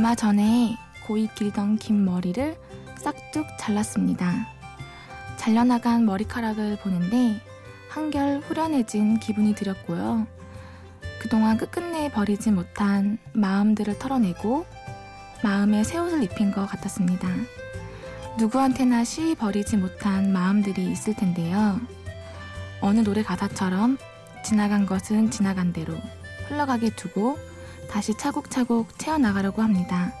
얼마 전에 고이 길던 긴 머리를 싹둑 잘랐습니다. 잘려나간 머리카락을 보는데 한결 후련해진 기분이 들었고요. 그동안 끝끝내 버리지 못한 마음들을 털어내고 마음에 새 옷을 입힌 것 같았습니다. 누구한테나 쉬이 버리지 못한 마음들이 있을 텐데요. 어느 노래 가사처럼 지나간 것은 지나간 대로 흘러가게 두고 다시 차곡차곡 채워나가려고 합니다.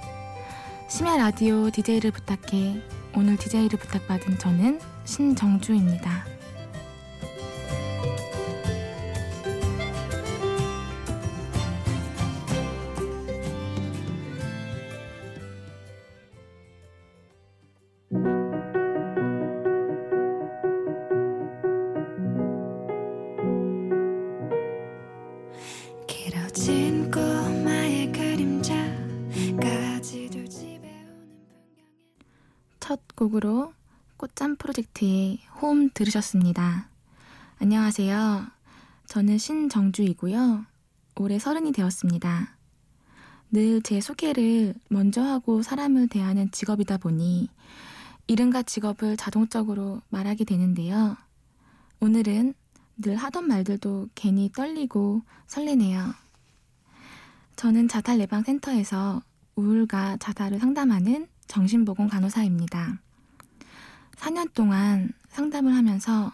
심야 라디오 DJ를 부탁해 오늘 DJ를 부탁받은 저는 신정주입니다. 첫 곡으로 꽃잠 프로젝트의 홈 들으셨습니다. 안녕하세요. 저는 신정주이고요. 올해 서른이 되었습니다. 늘 제 소개를 먼저 하고 사람을 대하는 직업이다 보니 이름과 직업을 자동적으로 말하게 되는데요. 오늘은 늘 하던 말들도 괜히 떨리고 설레네요. 저는 자살 예방 센터에서 우울과 자살을 상담하는 정신보건 간호사입니다. 4년 동안 상담을 하면서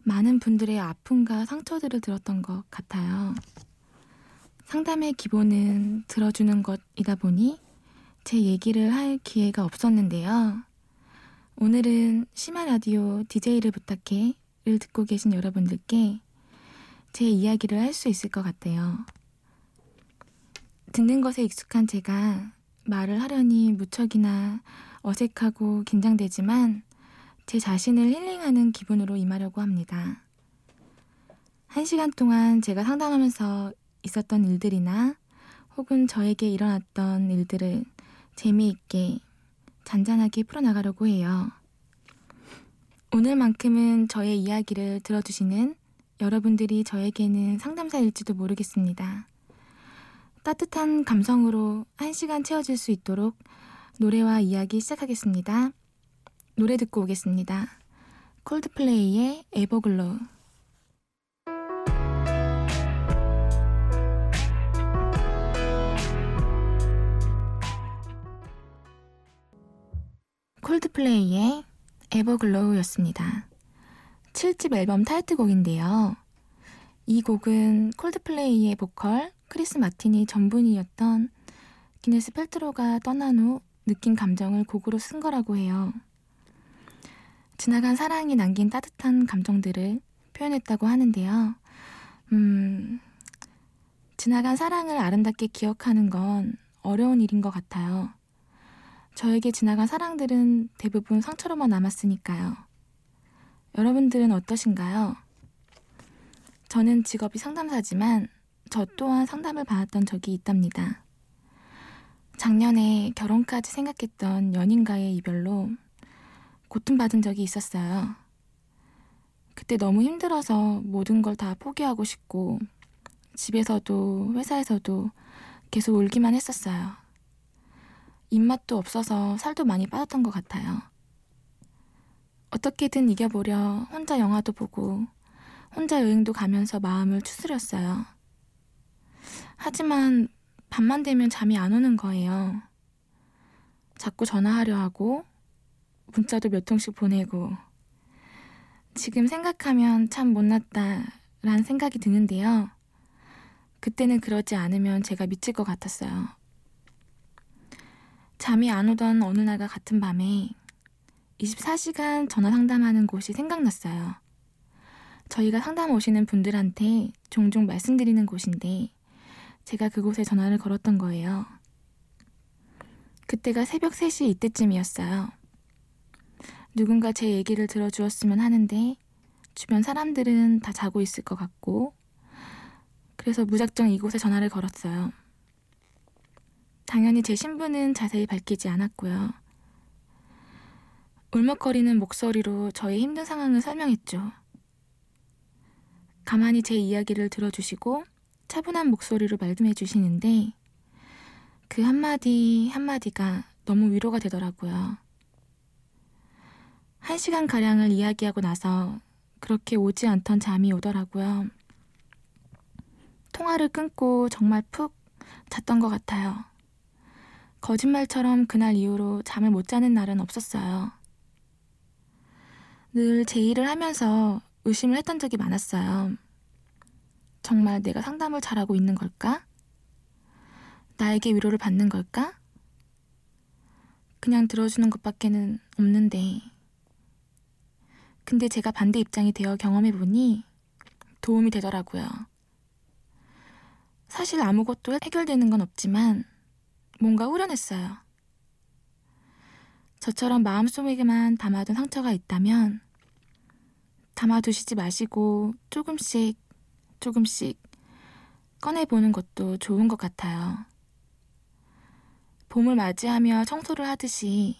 많은 분들의 아픔과 상처들을 들었던 것 같아요. 상담의 기본은 들어주는 것이다 보니 제 얘기를 할 기회가 없었는데요. 오늘은 심야 라디오 DJ를 부탁해 를 듣고 계신 여러분들께 제 이야기를 할 수 있을 것 같아요. 듣는 것에 익숙한 제가 말을 하려니 무척이나 어색하고 긴장되지만 제 자신을 힐링하는 기분으로 임하려고 합니다. 한 시간 동안 제가 상담하면서 있었던 일들이나 혹은 저에게 일어났던 일들을 재미있게 잔잔하게 풀어나가려고 해요. 오늘만큼은 저의 이야기를 들어주시는 여러분들이 저에게는 상담사일지도 모르겠습니다. 따뜻한 감성으로 한 시간 채워질 수 있도록 노래와 이야기 시작하겠습니다. 노래 듣고 오겠습니다. 콜드플레이의 에버글로우 콜드플레이의 에버글로우였습니다. 7집 앨범 타이틀곡인데요. 이 곡은 콜드플레이의 보컬 크리스 마틴이 전분이었던 기네스 펠트로가 떠난 후 느낀 감정을 곡으로 쓴 거라고 해요. 지나간 사랑이 남긴 따뜻한 감정들을 표현했다고 하는데요. 음, 지나간 사랑을 아름답게 기억하는 건 어려운 일인 것 같아요. 저에게 지나간 사랑들은 대부분 상처로만 남았으니까요. 여러분들은 어떠신가요? 저는 직업이 상담사지만 저 또한 상담을 받았던 적이 있답니다. 작년에 결혼까지 생각했던 연인과의 이별로 고통받은 적이 있었어요. 그때 너무 힘들어서 모든 걸 다 포기하고 싶고 집에서도 회사에서도 계속 울기만 했었어요. 입맛도 없어서 살도 많이 빠졌던 것 같아요. 어떻게든 이겨보려 혼자 영화도 보고 혼자 여행도 가면서 마음을 추스렸어요. 하지만 밤만 되면 잠이 안 오는 거예요. 자꾸 전화하려 하고 문자도 몇 통씩 보내고 지금 생각하면 참 못났다라는 생각이 드는데요. 그때는 그러지 않으면 제가 미칠 것 같았어요. 잠이 안 오던 어느 날과 같은 밤에 24시간 전화 상담하는 곳이 생각났어요. 저희가 상담 오시는 분들한테 종종 말씀드리는 곳인데 제가 그곳에 전화를 걸었던 거예요. 그때가 새벽 3시 이때쯤이었어요. 누군가 제 얘기를 들어주었으면 하는데 주변 사람들은 다 자고 있을 것 같고 그래서 무작정 이곳에 전화를 걸었어요. 당연히 제 신분은 자세히 밝히지 않았고요. 울먹거리는 목소리로 저의 힘든 상황을 설명했죠. 가만히 제 이야기를 들어주시고 차분한 목소리로 말씀해 주시는데 그 한마디 한마디가 너무 위로가 되더라고요. 한 시간 가량을 이야기하고 나서 그렇게 오지 않던 잠이 오더라고요. 통화를 끊고 정말 푹 잤던 것 같아요. 거짓말처럼 그날 이후로 잠을 못 자는 날은 없었어요. 늘 제 일을 하면서 의심을 했던 적이 많았어요. 정말 내가 상담을 잘하고 있는 걸까? 나에게 위로를 받는 걸까? 그냥 들어주는 것밖에는 없는데. 근데 제가 반대 입장이 되어 경험해보니 도움이 되더라고요. 사실 아무것도 해결되는 건 없지만 뭔가 후련했어요. 저처럼 마음속에만 담아둔 상처가 있다면 담아두시지 마시고 조금씩 조금씩 꺼내보는 것도 좋은 것 같아요. 봄을 맞이하며 청소를 하듯이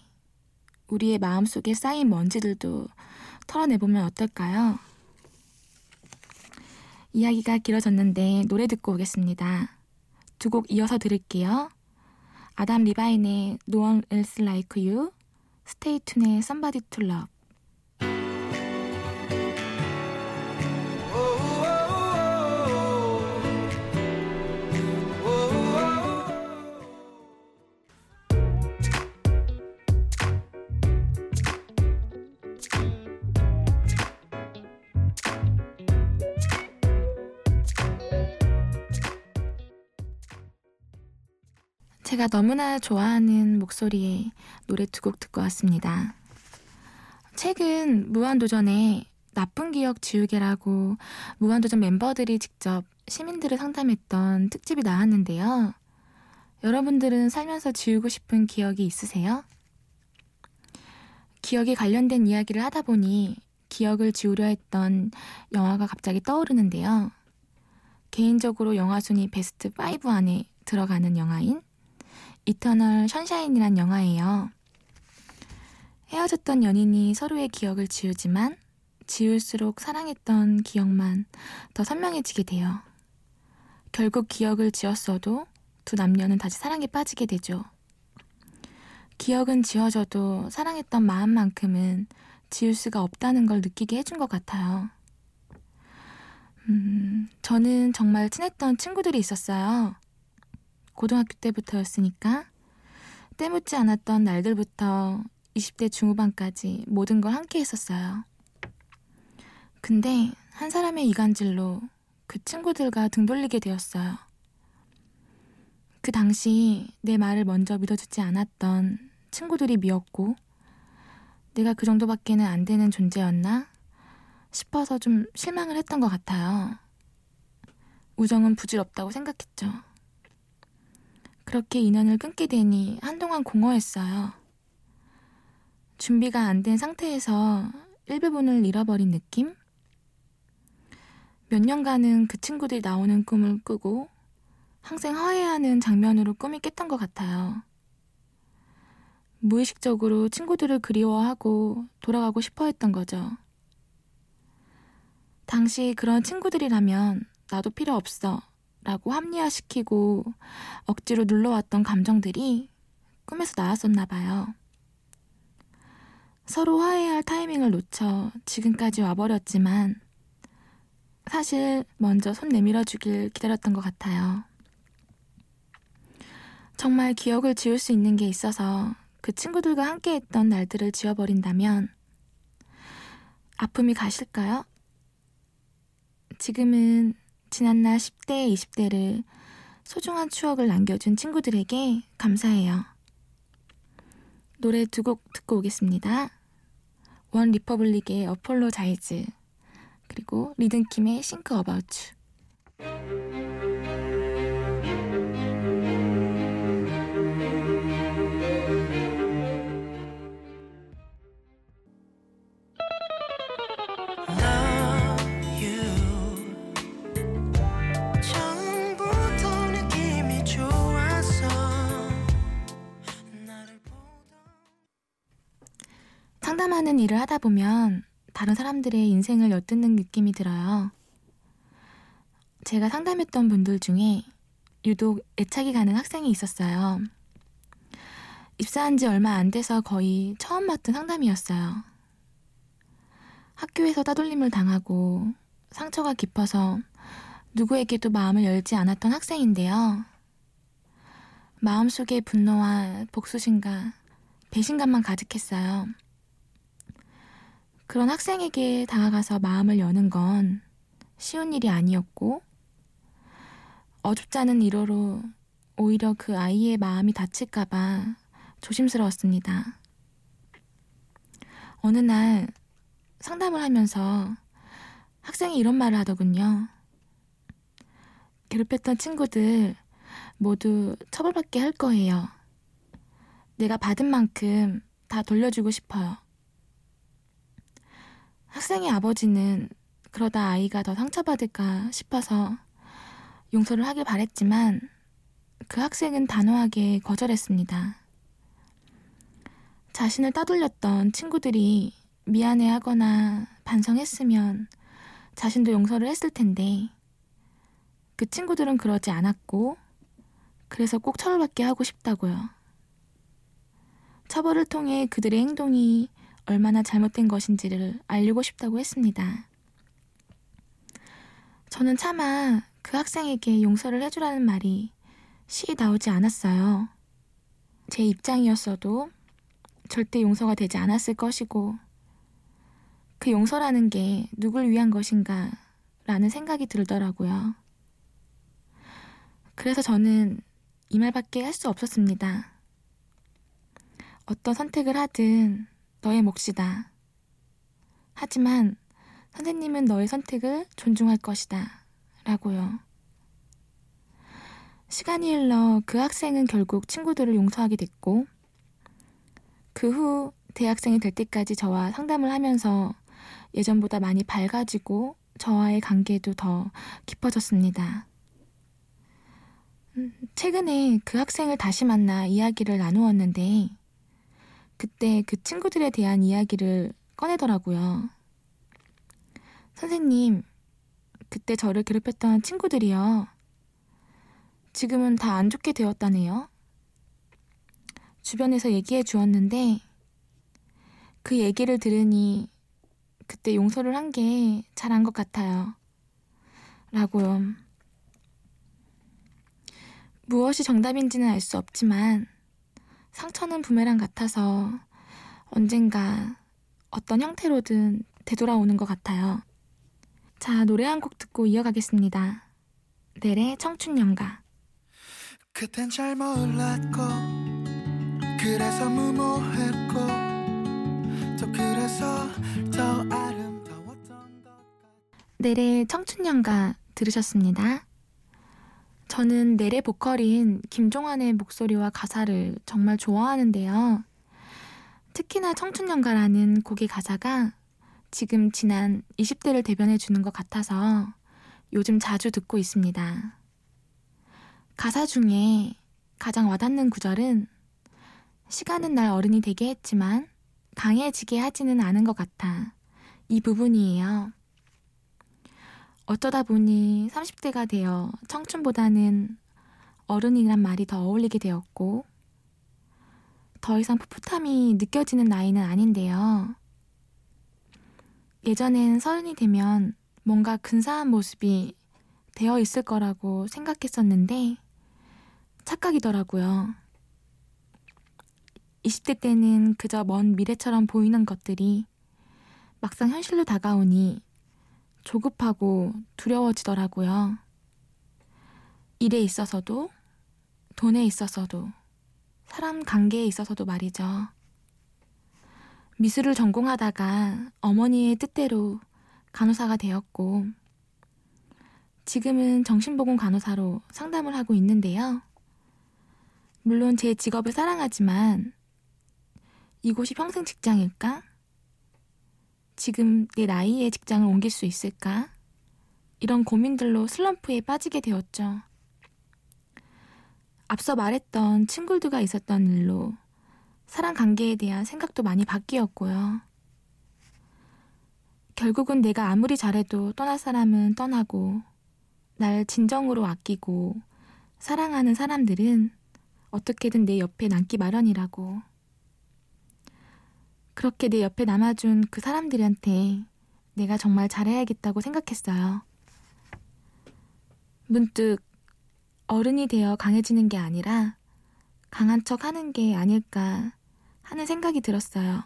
우리의 마음속에 쌓인 먼지들도 털어내보면 어떨까요? 이야기가 길어졌는데 노래 듣고 오겠습니다. 두 곡 이어서 들을게요. 아담 리바인의 No One Else Like You, 스테이툰의 Somebody to Love. 제가 너무나 좋아하는 목소리의 노래 두 곡 듣고 왔습니다. 최근 무한도전에 나쁜 기억 지우개라고 무한도전 멤버들이 직접 시민들을 상담했던 특집이 나왔는데요. 여러분들은 살면서 지우고 싶은 기억이 있으세요? 기억에 관련된 이야기를 하다 보니 기억을 지우려 했던 영화가 갑자기 떠오르는데요. 개인적으로 영화 순위 베스트 5 안에 들어가는 영화인 이터널 션샤인이란 영화예요. 헤어졌던 연인이 서로의 기억을 지우지만 지울수록 사랑했던 기억만 더 선명해지게 돼요. 결국 기억을 지웠어도 두 남녀는 다시 사랑에 빠지게 되죠. 기억은 지워져도 사랑했던 마음만큼은 지울 수가 없다는 걸 느끼게 해준 것 같아요. 음, 저는 정말 친했던 친구들이 있었어요. 고등학교 때부터였으니까 때묻지 않았던 날들부터 20대 중후반까지 모든 걸 함께 했었어요. 근데 한 사람의 이간질로 그 친구들과 등 돌리게 되었어요. 그 당시 내 말을 먼저 믿어주지 않았던 친구들이 미웠고 내가 그 정도밖에는 안 되는 존재였나 싶어서 좀 실망을 했던 것 같아요. 우정은 부질없다고 생각했죠. 그렇게 인연을 끊게 되니 한동안 공허했어요. 준비가 안 된 상태에서 일부분을 잃어버린 느낌? 몇 년간은 그 친구들이 나오는 꿈을 꾸고 항상 화해하는 장면으로 꿈이 깼던 것 같아요. 무의식적으로 친구들을 그리워하고 돌아가고 싶어 했던 거죠. 당시 그런 친구들이라면 나도 필요 없어 라고 합리화시키고 억지로 눌러왔던 감정들이 꿈에서 나왔었나 봐요. 서로 화해할 타이밍을 놓쳐 지금까지 와버렸지만 사실 먼저 손 내밀어 주길 기다렸던 것 같아요. 정말 기억을 지울 수 있는 게 있어서 그 친구들과 함께 했던 날들을 지워버린다면 아픔이 가실까요? 지금은 지난날 10대, 20대를 소중한 추억을 남겨준 친구들에게 감사해요. 노래 두 곡 듣고 오겠습니다. OneRepublic의 Apologize 그리고 리듬킴의 Think About'Chu 상담하는 일을 하다 보면 다른 사람들의 인생을 엿듣는 느낌이 들어요. 제가 상담했던 분들 중에 유독 애착이 가는 학생이 있었어요. 입사한 지 얼마 안 돼서 거의 처음 맡은 상담이었어요. 학교에서 따돌림을 당하고 상처가 깊어서 누구에게도 마음을 열지 않았던 학생인데요. 마음속에 분노와 복수심과 배신감만 가득했어요. 그런 학생에게 다가가서 마음을 여는 건 쉬운 일이 아니었고, 어줍지 않은 일로로 오히려 그 아이의 마음이 다칠까봐 조심스러웠습니다. 어느 날 상담을 하면서 학생이 이런 말을 하더군요. 괴롭혔던 친구들 모두 처벌받게 할 거예요. 내가 받은 만큼 다 돌려주고 싶어요. 학생의 아버지는 그러다 아이가 더 상처받을까 싶어서 용서를 하길 바랬지만 그 학생은 단호하게 거절했습니다. 자신을 따돌렸던 친구들이 미안해 하거나 반성했으면 자신도 용서를 했을 텐데 그 친구들은 그러지 않았고 그래서 꼭 처벌받게 하고 싶다고요. 처벌을 통해 그들의 행동이 얼마나 잘못된 것인지를 알리고 싶다고 했습니다. 저는 차마 그 학생에게 용서를 해주라는 말이 시 나오지 않았어요. 제 입장이었어도 절대 용서가 되지 않았을 것이고, 그 용서라는 게 누굴 위한 것인가 라는 생각이 들더라고요. 그래서 저는 이 말밖에 할 수 없었습니다. 어떤 선택을 하든 너의 몫이다. 하지만 선생님은 너의 선택을 존중할 것이다. 라고요. 시간이 흘러 그 학생은 결국 친구들을 용서하게 됐고, 그 후 대학생이 될 때까지 저와 상담을 하면서 예전보다 많이 밝아지고 저와의 관계도 더 깊어졌습니다. 음, 최근에 그 학생을 다시 만나 이야기를 나누었는데, 그때 그 친구들에 대한 이야기를 꺼내더라고요. 선생님, 그때 저를 괴롭혔던 친구들이요. 지금은 다 안 좋게 되었다네요. 주변에서 얘기해 주었는데, 그 얘기를 들으니 그때 용서를 한 게 잘한 것 같아요. 라고요. 무엇이 정답인지는 알 수 없지만, 상처는 부메랑 같아서 언젠가 어떤 형태로든 되돌아오는 것 같아요. 자, 노래 한 곡 듣고 이어가겠습니다. 넬의 청춘연가. 그땐 잘 몰랐고 그래서 무모했고 또 그래서 더 아름다웠던 것 넬의 청춘연가 들으셨습니다. 저는 넬의 보컬인 김종환의 목소리와 가사를 정말 좋아하는데요. 특히나 청춘연가라는 곡의 가사가 지금 지난 20대를 대변해 주는 것 같아서 요즘 자주 듣고 있습니다. 가사 중에 가장 와닿는 구절은 시간은 날 어른이 되게 했지만 강해지게 하지는 않은 것 같아. 이 부분이에요. 어쩌다 보니 30대가 되어 청춘보다는 어른이란 말이 더 어울리게 되었고, 더 이상 풋풋함이 느껴지는 나이는 아닌데요. 예전엔 서른이 되면 뭔가 근사한 모습이 되어 있을 거라고 생각했었는데, 착각이더라고요. 20대 때는 그저 먼 미래처럼 보이는 것들이 막상 현실로 다가오니 조급하고 두려워지더라고요. 일에 있어서도, 돈에 있어서도, 사람 관계에 있어서도 말이죠. 미술을 전공하다가 어머니의 뜻대로 간호사가 되었고, 지금은 정신보건 간호사로 상담을 하고 있는데요. 물론 제 직업을 사랑하지만 이곳이 평생 직장일까? 지금 내 나이에 직장을 옮길 수 있을까? 이런 고민들로 슬럼프에 빠지게 되었죠. 앞서 말했던 친구들과 있었던 일로 사람 관계에 대한 생각도 많이 바뀌었고요. 결국은 내가 아무리 잘해도 떠날 사람은 떠나고 날 진정으로 아끼고 사랑하는 사람들은 어떻게든 내 옆에 남기 마련이라고. 그렇게 내 옆에 남아준 그 사람들한테 내가 정말 잘해야겠다고 생각했어요. 문득 어른이 되어 강해지는 게 아니라 강한 척 하는 게 아닐까 하는 생각이 들었어요.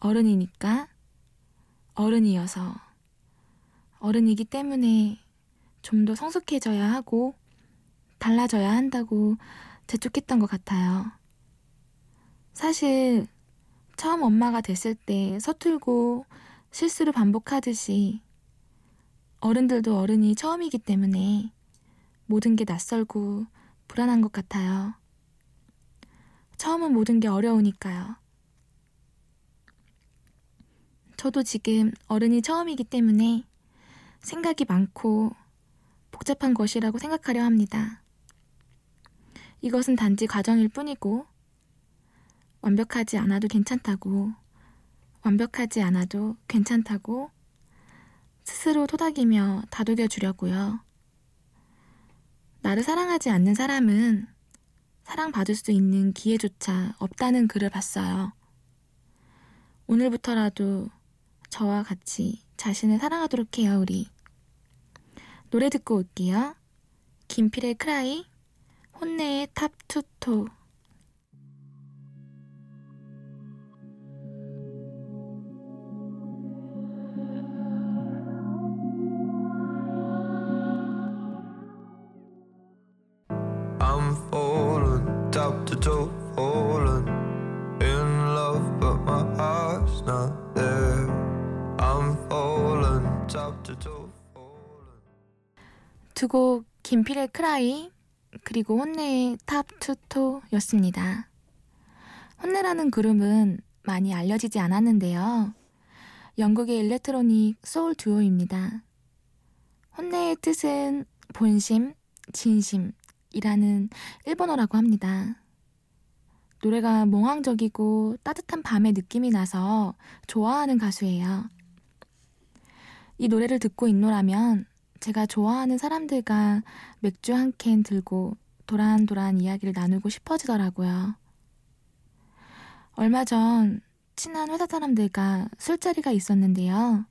어른이니까, 어른이어서, 어른이기 때문에 좀 더 성숙해져야 하고, 달라져야 한다고 재촉했던 것 같아요. 사실, 처음 엄마가 됐을 때 서툴고 실수를 반복하듯이 어른들도 어른이 처음이기 때문에 모든 게 낯설고 불안한 것 같아요. 처음은 모든 게 어려우니까요. 저도 지금 어른이 처음이기 때문에 생각이 많고 복잡한 것이라고 생각하려 합니다. 이것은 단지 과정일 뿐이고 완벽하지 않아도 괜찮다고 완벽하지 않아도 괜찮다고 스스로 토닥이며 다독여 주려고요. 나를 사랑하지 않는 사람은 사랑받을 수 있는 기회조차 없다는 글을 봤어요. 오늘부터라도 저와 같이 자신을 사랑하도록 해요, 우리. 노래 듣고 올게요. 김필의 크라이, 혼내의 탑투토. 두곡 김필의 Cry 그리고 혼네의 Top to Toe였습니다. 혼네라는 그룹은 많이 알려지지 않았는데요. 영국의 일렉트로닉 소울 듀오입니다. 혼네의 뜻은 본심, 진심이라는 일본어라고 합니다. 노래가 몽환적이고 따뜻한 밤의 느낌이 나서 좋아하는 가수예요. 이 노래를 듣고 있노라면 제가 좋아하는 사람들과 맥주 한 캔 들고 도란도란 이야기를 나누고 싶어지더라고요. 얼마 전 친한 회사 사람들과 술자리가 있었는데요.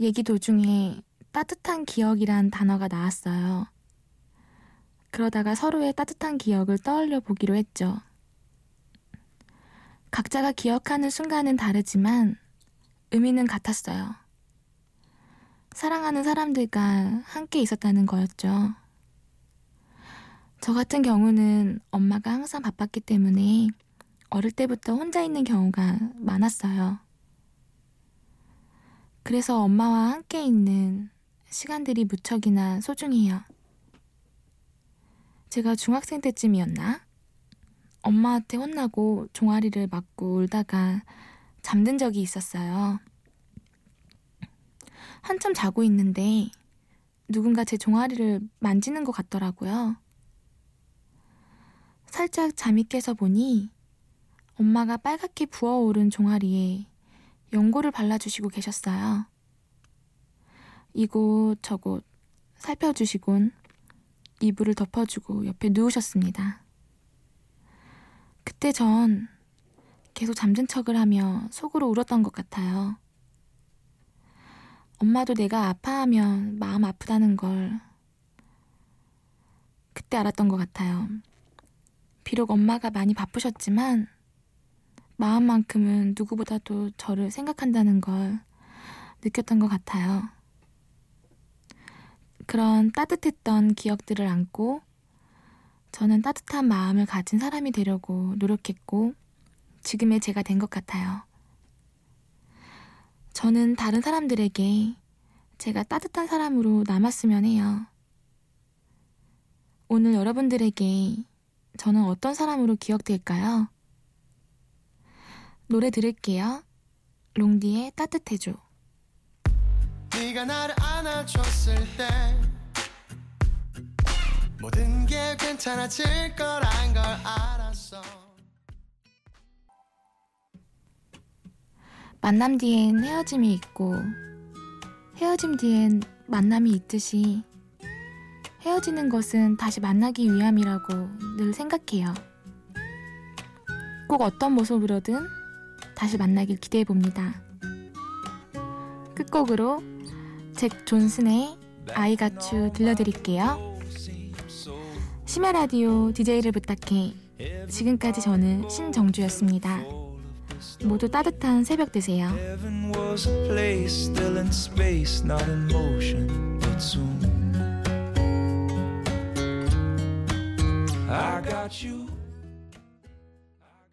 얘기 도중에 따뜻한 기억이란 단어가 나왔어요. 그러다가 서로의 따뜻한 기억을 떠올려 보기로 했죠. 각자가 기억하는 순간은 다르지만 의미는 같았어요. 사랑하는 사람들과 함께 있었다는 거였죠. 저 같은 경우는 엄마가 항상 바빴기 때문에 어릴 때부터 혼자 있는 경우가 많았어요. 그래서 엄마와 함께 있는 시간들이 무척이나 소중해요. 제가 중학생 때쯤이었나? 엄마한테 혼나고 종아리를 맞고 울다가 잠든 적이 있었어요. 한참 자고 있는데 누군가 제 종아리를 만지는 것 같더라고요. 살짝 잠이 깨서 보니 엄마가 빨갛게 부어오른 종아리에 연고를 발라주시고 계셨어요. 이곳 저곳 살펴주시곤 이불을 덮어주고 옆에 누우셨습니다. 그때 전 계속 잠든 척을 하며 속으로 울었던 것 같아요. 엄마도 내가 아파하면 마음 아프다는 걸 그때 알았던 것 같아요. 비록 엄마가 많이 바쁘셨지만 마음만큼은 누구보다도 저를 생각한다는 걸 느꼈던 것 같아요. 그런 따뜻했던 기억들을 안고 저는 따뜻한 마음을 가진 사람이 되려고 노력했고 지금의 제가 된 것 같아요. 저는 다른 사람들에게 제가 따뜻한 사람으로 남았으면 해요. 오늘 여러분들에게 저는 어떤 사람으로 기억될까요? 노래 들을게요. 롱디의 따뜻해줘. 네가 나를 안아줬을 때 모든 게 괜찮아질 거란 걸 알았어 만남 뒤엔 헤어짐이 있고 헤어짐 뒤엔 만남이 있듯이 헤어지는 것은 다시 만나기 위함이라고 늘 생각해요. 꼭 어떤 모습으로든 다시 만나길 기대해 봅니다. 끝곡으로 잭 존슨의 아이 가추 들려드릴게요. 심야 라디오 DJ를 부탁해. 지금까지 저는 신정주였습니다. 모두 따뜻한 새벽 되세요. Heaven was a place still in space, not in motion, but soon. I got you